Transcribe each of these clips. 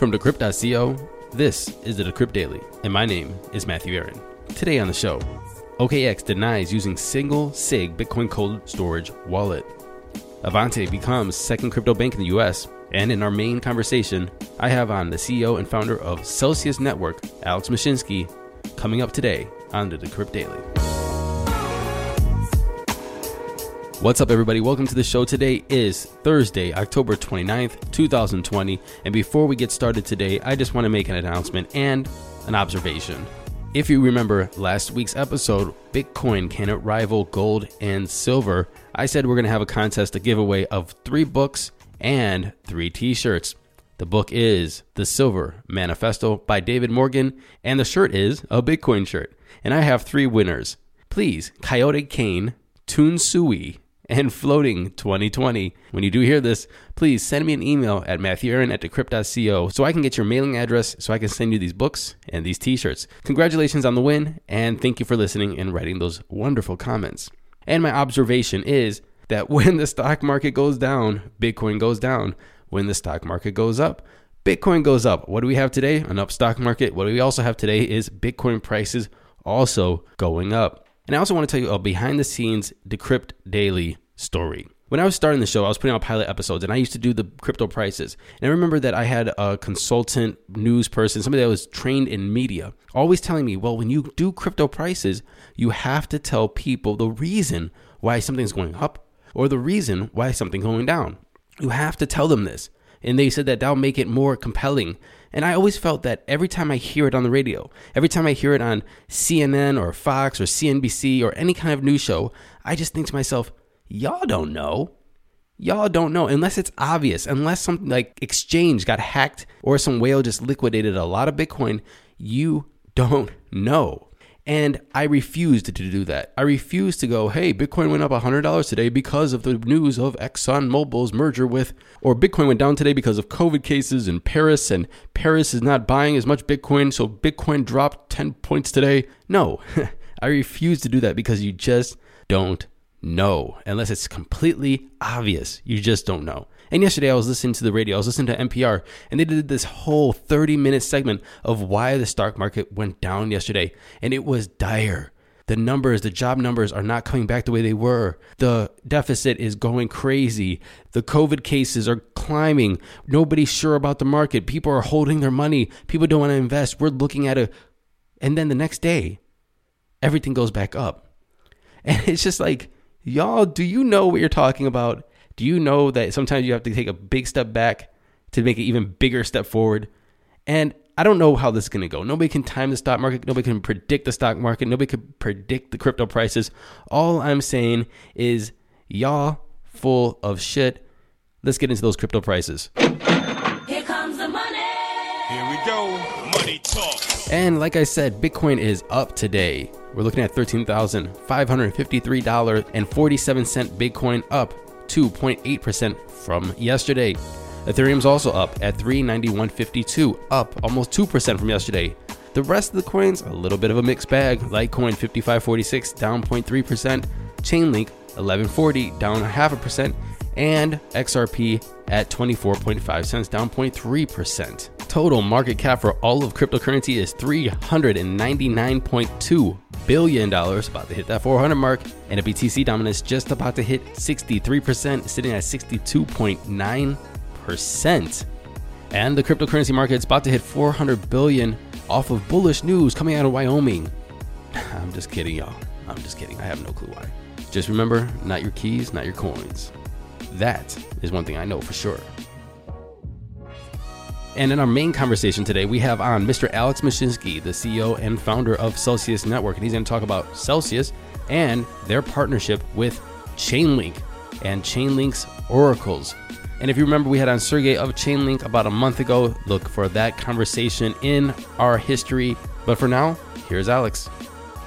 From Decrypt.co, this is the Decrypt Daily, and my name is Matthew Aaron. Today on the show, OKEx denies using single SIG Bitcoin cold storage wallet. Avanti becomes second crypto bank in the US, and in our main conversation, I have on the CEO and founder of Celsius Network, Alex Mashinsky, coming up today on the Decrypt Daily. What's up, everybody? Welcome to the show. Today is Thursday, October 29th, 2020. And before we get started today, I just want to make an announcement and an observation. If you remember last week's episode, Bitcoin can it rival gold and silver? I said we're going to have a contest, a giveaway of three books and three t shirts. The book is The Silver Manifesto by David Morgan, and the shirt is a Bitcoin shirt. And I have three winners. Please, Coyote Kane, Toon Sui, and Floating 2020. When you do hear this, please send me an email at matthewaaron at decrypt.co so I can get your mailing address so I can send you these books and these t shirts. Congratulations on the win, and thank you for listening and writing those wonderful comments. And my observation is that when the stock market goes down, Bitcoin goes down. When the stock market goes up, Bitcoin goes up. What do we have today? An up stock market. What do we also have today is Bitcoin prices also going up. And I also want to tell you a behind the scenes Decrypt Daily story. When I was starting the show, I was putting out pilot episodes and I used to do the crypto prices. And I remember that I had a consultant news person, somebody that was trained in media, always telling me, well, when you do crypto prices, you have to tell people the reason why something's going up or the reason why something's going down. You have to tell them this. And they said that that'll make it more compelling. And I always felt that every time I hear it on the radio, every time I hear it on CNN or Fox or CNBC or any kind of news show, I just think to myself, y'all don't know. Y'all don't know unless it's obvious, unless something like exchange got hacked or some whale just liquidated a lot of Bitcoin, you don't know. And I refused to do that. I refused to go, hey, Bitcoin went up $100 today because of the news of ExxonMobil's merger with, or Bitcoin went down today because of COVID cases in Paris, and Paris is not buying as much Bitcoin, so Bitcoin dropped 10 points today. No, I refuse to do that because you just don't know unless it's completely obvious. You just don't know. And yesterday I was listening to the radio, I was listening to NPR, and they did this whole 30 minute segment of why the stock market went down yesterday. And it was dire. The numbers, the job numbers are not coming back the way they were. The deficit is going crazy. The COVID cases are climbing. Nobody's sure about the market. People are holding their money. People don't want to invest. We're looking at a. And then the next day, everything goes back up. And it's just like, y'all, do you know what you're talking about? Do you know that sometimes you have to take a big step back to make an even bigger step forward? And I don't know how this is going to go. Nobody can time the stock market. Nobody can predict the stock market. Nobody can predict the crypto prices. All I'm saying is, y'all full of shit. Let's get into those crypto prices. Here comes the money. Here we go. Money talk. And like I said, Bitcoin is up today. We're looking at $13,553.47 Bitcoin up 2.8% from yesterday. Ethereum's also up at 391.52, up almost 2% from yesterday. The rest of the coins, a little bit of a mixed bag. Litecoin 55.46 down 0.3%, Chainlink 11.40 down a half a percent, and XRP at 24.5 cents down 0.3%. Total market cap for all of cryptocurrency is 399.2 billion dollars, about to hit that 400 mark, and a BTC dominance just about to hit 63%, sitting at 62.9%. And the cryptocurrency market is about to hit 400 billion off of bullish news coming out of Wyoming. I'm just kidding, y'all. I'm just kidding. I have no clue why. Just remember, not your keys, not your coins. That is one thing I know for sure. And in our main conversation today, we have on Mr. Alex Mashinsky, the CEO and founder of Celsius Network. And he's going to talk about Celsius and their partnership with Chainlink and Chainlink's oracles. And if you remember, we had on Sergey of Chainlink about a month ago. Look for that conversation in our history. But for now, here's Alex.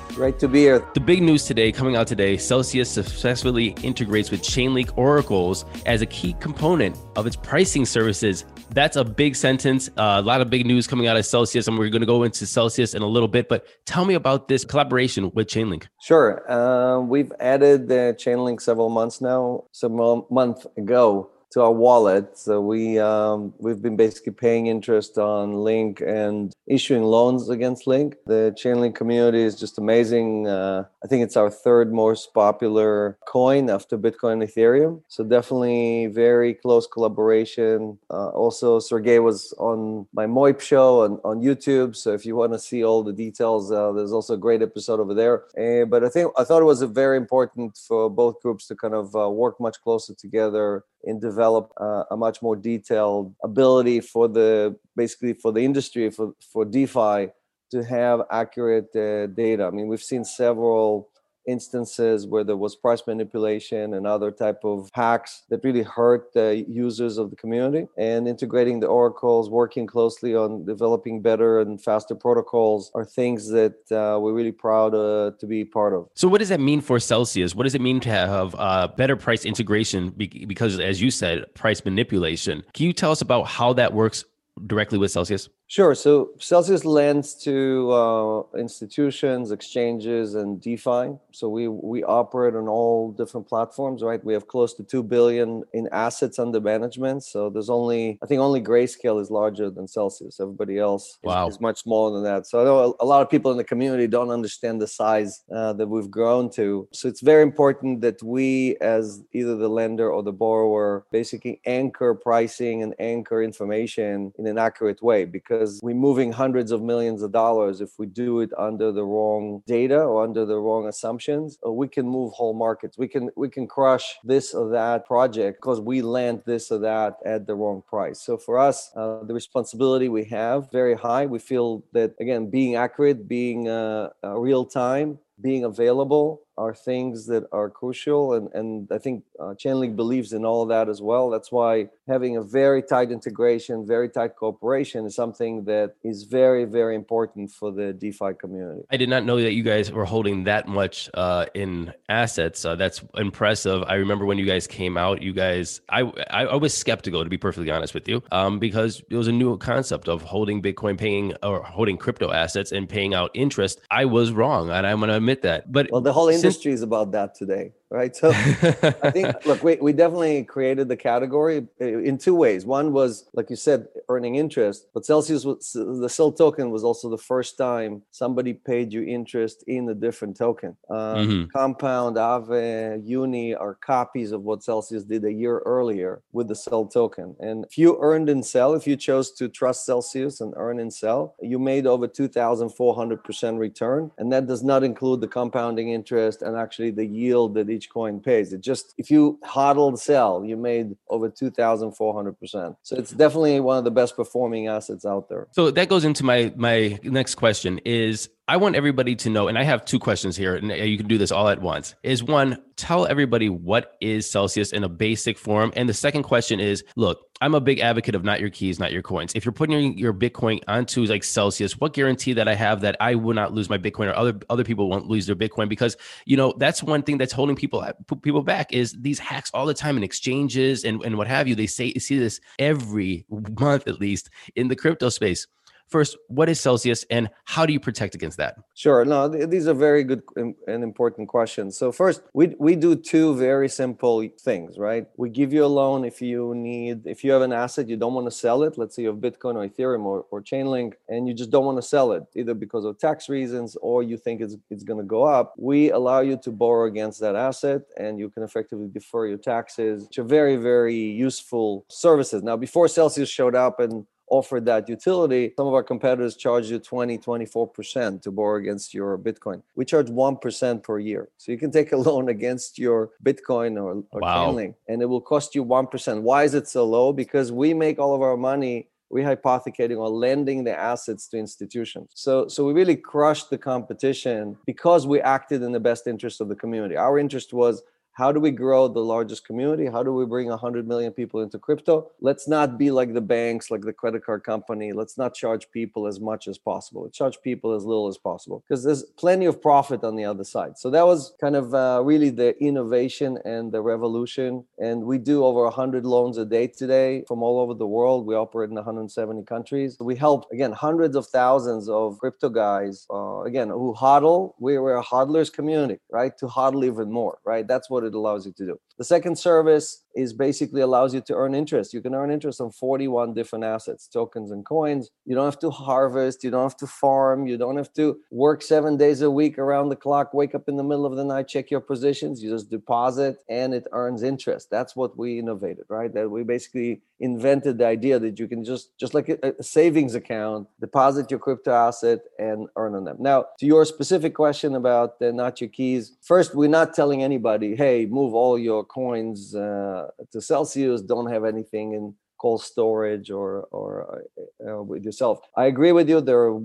Great to be here. The big news today, coming out today, Celsius successfully integrates with Chainlink Oracles as a key component of its pricing services. That's a big sentence. Uh, a lot of big news coming out of Celsius, and we're going to go into Celsius in a little bit. But tell me about this collaboration with Chainlink. Sure. Uh, we've added uh, Chainlink several months now, some month ago to our wallet. So we um, we've been basically paying interest on Link and issuing loans against Link. The Chainlink community is just amazing. Uh, I think it's our third most popular coin after Bitcoin and Ethereum. So definitely very close collaboration. Uh, also, Sergey was on my Moip show on, on YouTube. So if you want to see all the details, uh, there's also a great episode over there. Uh, but I think I thought it was very important for both groups to kind of uh, work much closer together and develop uh, a much more detailed ability for the basically for the industry for for DeFi to have accurate uh, data. I mean, we've seen several instances where there was price manipulation and other type of hacks that really hurt the users of the community. And integrating the oracles working closely on developing better and faster protocols are things that uh, we're really proud uh, to be part of. So what does that mean for celsius? What does it mean to have uh, better price integration because as you said price manipulation? Can you tell us about how that works directly with celsius Sure. So Celsius lends to uh, institutions, exchanges, and DeFi. So we we operate on all different platforms, right? We have close to two billion in assets under management. So there's only I think only Grayscale is larger than Celsius. Everybody else wow. is, is, much smaller than that. So I know a, lot of people in the community don't understand the size uh, that we've grown to. So it's very important that we, as either the lender or the borrower, basically anchor pricing and anchor information in an accurate way because because we're moving hundreds of millions of dollars if we do it under the wrong data or under the wrong assumptions. Or we can move whole markets. We can we can crush this or that project because we land this or that at the wrong price. So for us uh, the responsibility we have very high. We feel that again being accurate being uh, uh, real time being available are things that are crucial and and i think uh, chainlink believes in all of that as well. That's why having a very tight integration very tight cooperation is something that is very very important for the defi community. I did not know that you guys were holding that much uh, in assets. Uh, that's impressive. I remember when you guys came out you guys i i, I was skeptical to be perfectly honest with you um, because it was a new concept of holding bitcoin paying or holding crypto assets and paying out interest. I was wrong and i'm going to admit that but well the whole industry is about that today right? So I think, look, we, we definitely created the category in two ways. One was, like you said, earning interest, but Celsius was the CEL token was also the first time somebody paid you interest in a different token. Um, mm-hmm. Compound, Aave, Uni are copies of what Celsius did a year earlier with the CEL token. And if you earned in CEL, if you chose to trust Celsius and earn in CEL, you made over 2,400% return. And that does not include the compounding interest and actually the yield that each each coin pays. It just if you hodled CEL, you made over two thousand four hundred percent. So it's definitely one of the best performing assets out there. So that goes into my my next question is I want everybody to know, and I have two questions here, and uh, you can do this all at once. Is one, tell everybody what is Celsius in a basic form. And the second question is, look, I'm a big advocate of not your keys, not your coins. If you're putting your, Bitcoin onto like Celsius, what guarantee that I have that I will not lose my Bitcoin or other other people won't lose their Bitcoin? Because you know that's one thing that's holding people uh, people back is these hacks all the time in exchanges and, and what have you. They say you see this every month at least in the crypto space. First, what is Celsius and how do you protect against that? Sure. No, these are very good and important questions. So, first, we, we do two very simple things, right? We give you a loan if you need, if you have an asset, you don't want to sell it. Let's say you have Bitcoin or Ethereum or, or Chainlink, and you just don't want to sell it, either because of tax reasons or you think it's, it's going to go up. We allow you to borrow against that asset and you can effectively defer your taxes, which are very, very useful services. Now, before Celsius showed up and offered that utility, some of our competitors charge you 20, 24% to borrow against your Bitcoin. We charge 1% per year. So you can take a loan against your Bitcoin or, or wow. Chainlink and it will cost you 1%. Why is it so low? Because we make all of our money rehypothecating or lending the assets to institutions. So, so we really crushed the competition because we acted in the best interest of the community. Our interest was how do we grow the largest community? How do we bring 100 million people into crypto? Let's not be like the banks, like the credit card company. Let's not charge people as much as possible. Charge people as little as possible because there's plenty of profit on the other side. So that was kind of uh, really the innovation and the revolution. And we do over 100 loans a day today from all over the world. We operate in 170 countries. We help, again, hundreds of thousands of crypto guys, uh, again, who hodl. We're a hodlers community, right? To hodl even more, right? That's what it allows you to do. The second service is basically allows you to earn interest. You can earn interest on 41 different assets, tokens and coins. You don't have to harvest, you don't have to farm, you don't have to work 7 days a week around the clock, wake up in the middle of the night, check your positions, you just deposit and it earns interest. That's what we innovated, right? That we basically invented the idea that you can just just like a, savings account, deposit your crypto asset and earn on them. Now, to your specific question about the not your keys, first we're not telling anybody, "Hey, move all your coins uh, to Celsius. Don't have anything in cold storage or or uh, uh, with yourself." I agree with you. There are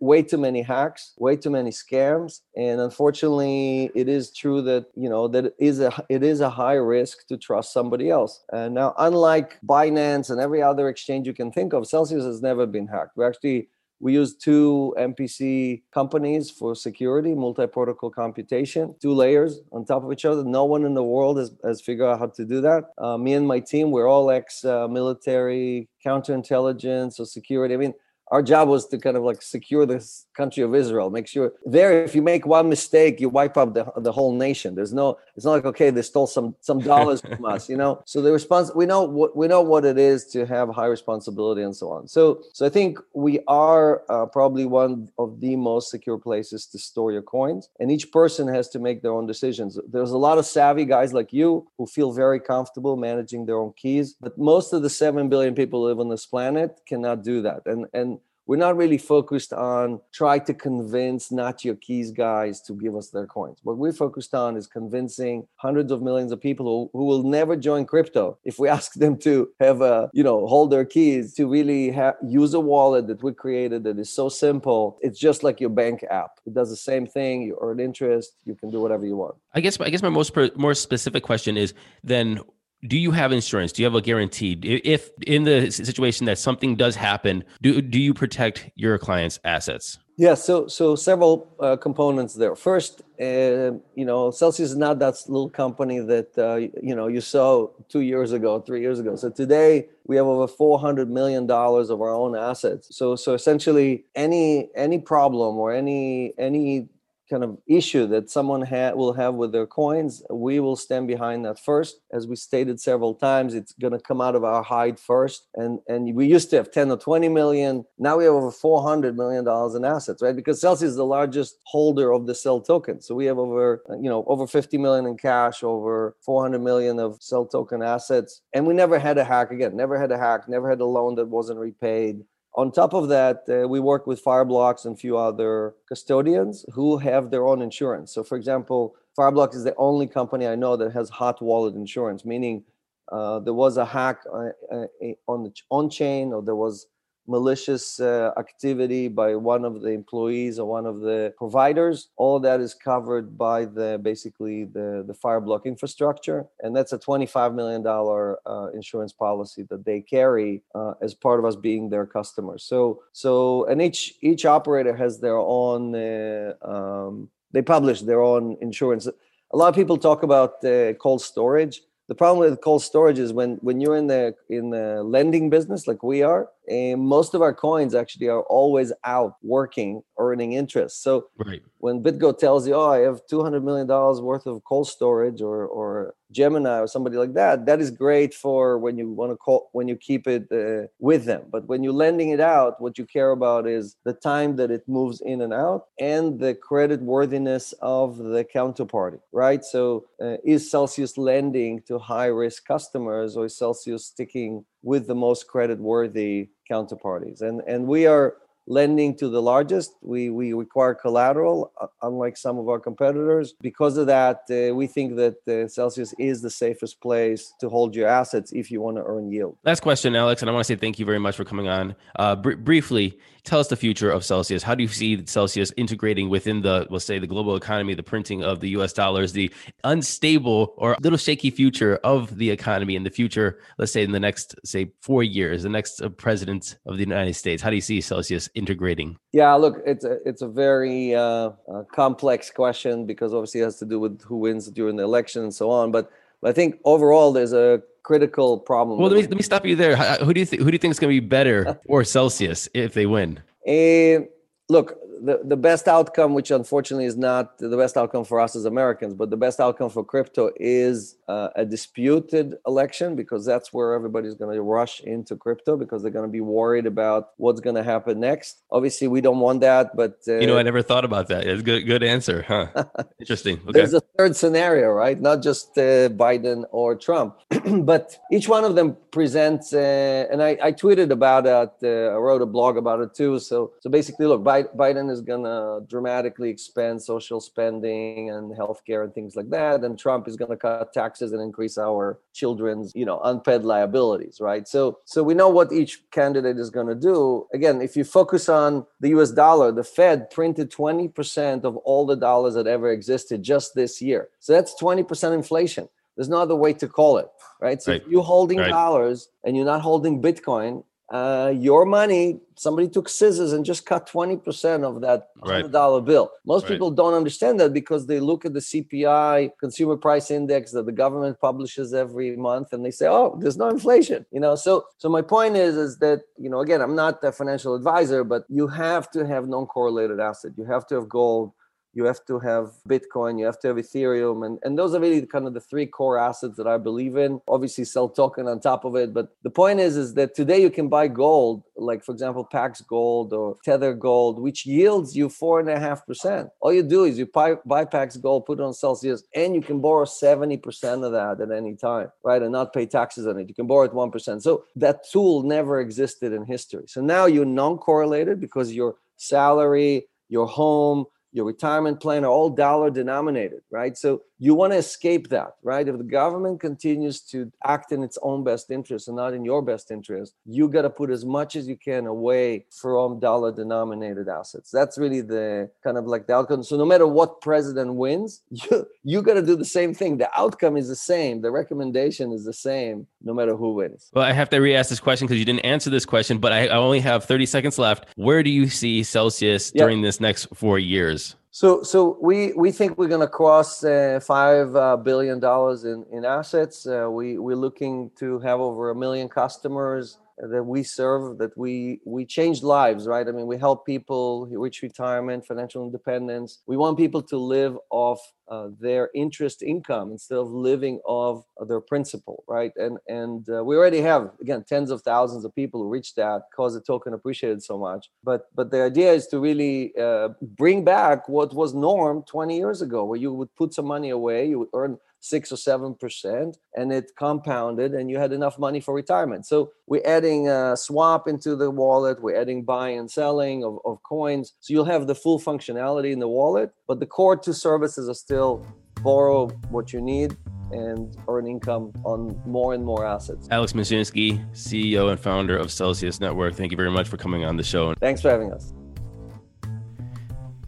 way too many hacks, way too many scams, and unfortunately, it is true that you know that it is a it is a high risk to trust somebody else. And now, unlike Binance and every other exchange you can think of, Celsius has never been hacked. We actually we use two MPC companies for security, multi-protocol computation, two layers on top of each other. No one in the world has, has figured out how to do that. Uh, me and my team, we're all ex-military, uh, counterintelligence or security. I mean, our job was to kind of like secure this country of Israel, make sure there, if you make one mistake, you wipe out the, the whole nation. There's no, it's not like, okay, they stole some, some dollars from us, you know? So the response, we know what, we know what it is to have high responsibility and so on. So, so I think we are uh, probably one of the most secure places to store your coins and each person has to make their own decisions. There's a lot of savvy guys like you who feel very comfortable managing their own keys, but most of the 7 billion people live on this planet cannot do that. And, and we're not really focused on try to convince not your keys guys to give us their coins. What we're focused on is convincing hundreds of millions of people who, who will never join crypto if we ask them to have a, you know, hold their keys to really have, use a wallet that we created that is so simple. It's just like your bank app. It does the same thing. You earn interest. You can do whatever you want. I guess I guess my most more specific question is then do you have insurance? Do you have a guarantee? If in the situation that something does happen, do do you protect your client's assets? Yeah, so so several uh, components there. First, uh, you know, Celsius is not that little company that uh, you know you saw two years ago, three years ago. So today we have over four hundred million dollars of our own assets. So so essentially, any any problem or any any kind of issue that someone ha- will have with their coins, we will stand behind that first. As we stated several times, it's going to come out of our hide first. And and we used to have 10 or 20 million. Now we have over 400 million dollars in assets, right? Because Celsius is the largest holder of the CEL token. So we have over you know over 50 million in cash, over 400 million of CEL token assets, and we never had a hack again. Never had a hack. Never had a loan that wasn't repaid on top of that, uh, we work with Fireblocks and a few other custodians who have their own insurance. So, for example, Fireblocks is the only company I know that has hot wallet insurance, meaning uh, there was a hack uh, uh on the on chain, or there was malicious uh, activity by one of the employees or one of the providers. All that is covered by the basically the the fireblock infrastructure and that's a 25 million dollar uh, insurance policy that they carry uh, as part of us being their customers. So so and each each operator has their own uh, um, they publish their own insurance. A lot of people talk about uh, cold storage. The problem with cold storage is when when you're in the in the lending business like we are and most of our coins actually are always out working earning interest. So right. when bitgo tells you oh i have 200 million dollars worth of cold storage or or gemini or somebody like that that is great for when you want to call when you keep it uh, with them. But when you're lending it out what you care about is the time that it moves in and out and the credit worthiness of the counterparty right? So uh, is celsius lending to high risk customers or is celsius sticking with the most credit worthy counterparties and and we are lending to the largest. We we require collateral, uh, unlike some of our competitors. Because of that, uh, we think that uh, Celsius is the safest place to hold your assets if you want to earn yield. Last question, Alex, and I want to say thank you very much for coming on. Uh, br- briefly, tell us the future of Celsius. How do you see Celsius integrating within the, let's say, the global economy, the printing of the U.S. dollars, the unstable or little shaky future of the economy in the future? Let's say in the next, say, four years, the next uh, president of the United States. How do you see Celsius integrating? Yeah, look, it's a it's a very uh, uh, complex question because obviously it has to do with who wins during the election and so on. But I think overall there's a critical problem. Well, let me, let me stop you there. Who do you th- who do you think is going to be better for Celsius if they win? Uh, look, the, the best outcome, which unfortunately is not the best outcome for us as Americans, but the best outcome for crypto is uh, a disputed election because that's where everybody's going to rush into crypto because they're going to be worried about what's going to happen next. Obviously, we don't want that, but uh, you know, I never thought about that. It's good, good answer, huh? Interesting. Okay. There's a third scenario, right? Not just uh, Biden or Trump, but each one of them presents. Uh, and I, I, tweeted about it. Uh, I wrote a blog about it too. So, so basically, look, Biden is going to dramatically expand social spending and healthcare and things like that, and Trump is going to cut taxes taxes and increase our children's you know unpaid liabilities right? So so we know what each candidate is going to do. Again if you focus on the us dollar the fed printed 20% of all the dollars that ever existed just this year. So that's 20% inflation. There's no other way to call it right? So right. if you're holding right. dollars and you're not holding bitcoin uh, your money, somebody took scissors and just cut 20% of that $100 right. bill. Most right. people don't understand that because they look at the CPI, consumer price index that the government publishes every month and they say, oh, there's no inflation. You know, so so my point is, is that, you know, again, I'm not a financial advisor, but you have to have non-correlated asset. You have to have gold you have to have Bitcoin, you have to have Ethereum. And, and those are really kind of the three core assets that I believe in. Obviously, CEL token on top of it. But the point is, is that today you can buy gold, like for example, Pax Gold or Tether Gold, which yields you four and a half percent. All you do is you buy, buy Pax Gold, put it on Celsius, and you can borrow 70% of that at any time, right? And not pay taxes on it. You can borrow it 1%. So that tool never existed in history. So now you're non correlated because your salary, your home, your retirement plan are all dollar denominated, right? So you want to escape that, right? If the government continues to act in its own best interest and not in your best interest, you got to put as much as you can away from dollar denominated assets. That's really the kind of like the outcome. So no matter what president wins, you you got to do the same thing. The outcome is the same. The recommendation is the same no matter who wins. Well, I have to re-ask this question because you didn't answer this question, but I, I, only have 30 seconds left. Where do you see Celsius during this next four years? So, so we we think we're going to cross uh, five uh, billion dollars in in assets. Uh, we we're looking to have over a million customers that we serve that we we change lives right? I mean we help people reach retirement financial independence. We want people to live off uh, their interest income instead of living off their principal right? And and uh, we already have again tens of thousands of people who reach that cause the token appreciated so much. But but the idea is to really uh, bring back what was norm 20 years ago where you would put some money away you would earn six or seven percent and it compounded and you had enough money for retirement so we're adding a swap into the wallet we're adding buying and selling of, of coins so you'll have the full functionality in the wallet but the core two services are still borrow what you need and earn income on more and more assets. Alex Mashinsky, CEO and founder of Celsius Network. Thank you very much for coming on the show. Thanks for having us.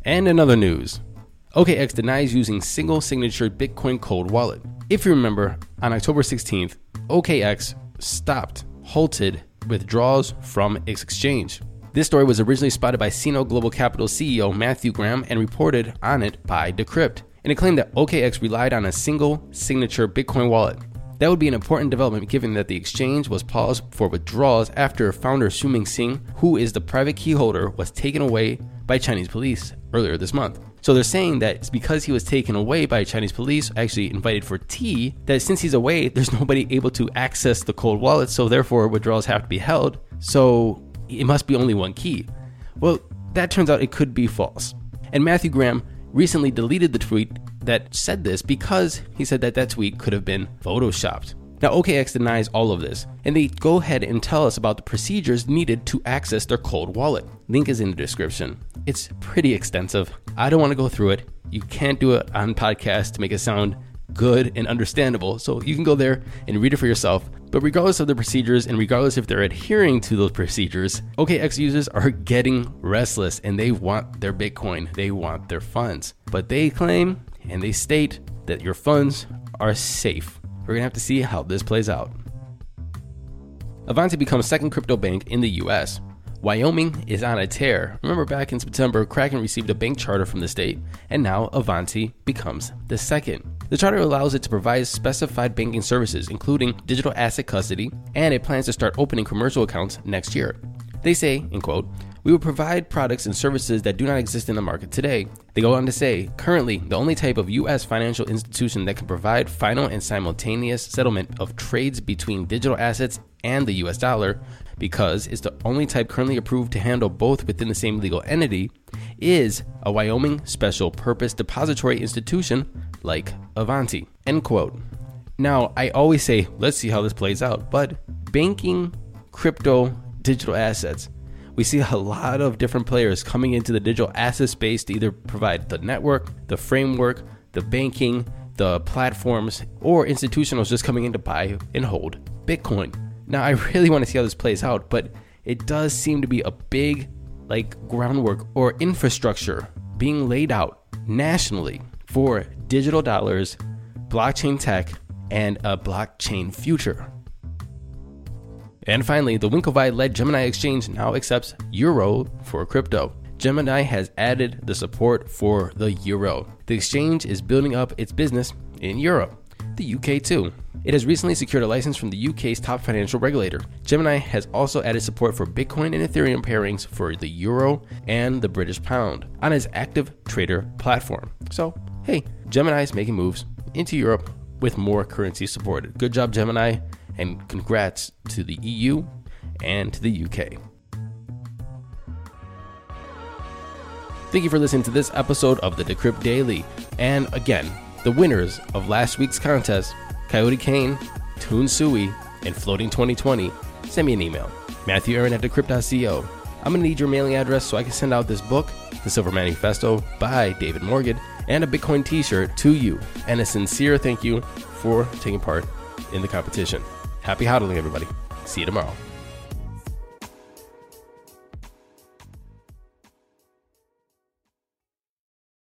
And another news OKEx denies using single signature Bitcoin cold wallet. If you remember, on October 16th, OKEx stopped, halted withdrawals from its exchange. This story was originally spotted by Sino Global Capital CEO Matthew Graham and reported on it by Decrypt. And it claimed that OKEx relied on a single signature Bitcoin wallet. That would be an important development given that the exchange was paused for withdrawals after founder Xu Mingxing, who is the private key holder, was taken away by Chinese police earlier this month. So they're saying that it's because he was taken away by Chinese police, actually invited for tea, that since he's away, there's nobody able to access the cold wallet, so therefore withdrawals have to be held. So it must be only one key. Well, that turns out it could be false. And Matthew Graham recently deleted the tweet that said this because he said that that tweet could have been photoshopped. Now, OKEx denies all of this, and they go ahead and tell us about the procedures needed to access their cold wallet. Link is in the description. It's pretty extensive. I don't want to go through it. You can't do it on podcast to make it sound good and understandable, so you can go there and read it for yourself. But regardless of the procedures and regardless if they're adhering to those procedures, OKEx users are getting restless and they want their Bitcoin, they want their funds. But they claim and they state that your funds are safe. We're gonna have to see how this plays out. Avanti becomes second crypto bank in the US. Wyoming is on a tear. Remember back in September, Kraken received a bank charter from the state, and now Avanti becomes the second. The charter allows it to provide specified banking services, including digital asset custody, and it plans to start opening commercial accounts next year. They say, in quote, we will provide products and services that do not exist in the market today. They go on to say, currently, the only type of U.S. financial institution that can provide final and simultaneous settlement of trades between digital assets and the U.S. dollar, because it's the only type currently approved to handle both within the same legal entity, is a Wyoming Special Purpose Depository Institution like Avanti. End quote. Now, I always say, let's see how this plays out, but banking crypto digital assets we see a lot of different players coming into the digital asset space to either provide the network, the framework, the banking, the platforms, or institutionals just coming in to buy and hold Bitcoin. Now, I really want to see how this plays out, but it does seem to be a big like groundwork or infrastructure being laid out nationally for digital dollars, blockchain tech, and a blockchain future. And finally, the Winklevi led Gemini exchange now accepts Euro for crypto. Gemini has added the support for the Euro. The exchange is building up its business in Europe, the UK too. It has recently secured a license from the UK's top financial regulator. Gemini has also added support for Bitcoin and Ethereum pairings for the Euro and the British Pound on its active trader platform. So, hey, Gemini is making moves into Europe with more currency supported. Good job, Gemini and congrats to the EU and to the UK. Thank you for listening to this episode of the Decrypt Daily. And again, the winners of last week's contest, Coyote Kane, Toon Sui, and Floating 2020, send me an email. Matthew Aaron at decrypt.co. I'm gonna need your mailing address so I can send out this book, The Silver Manifesto by David Morgan, and a Bitcoin t shirt to you. And a sincere thank you for taking part in the competition. Happy hodling, everybody. See you tomorrow.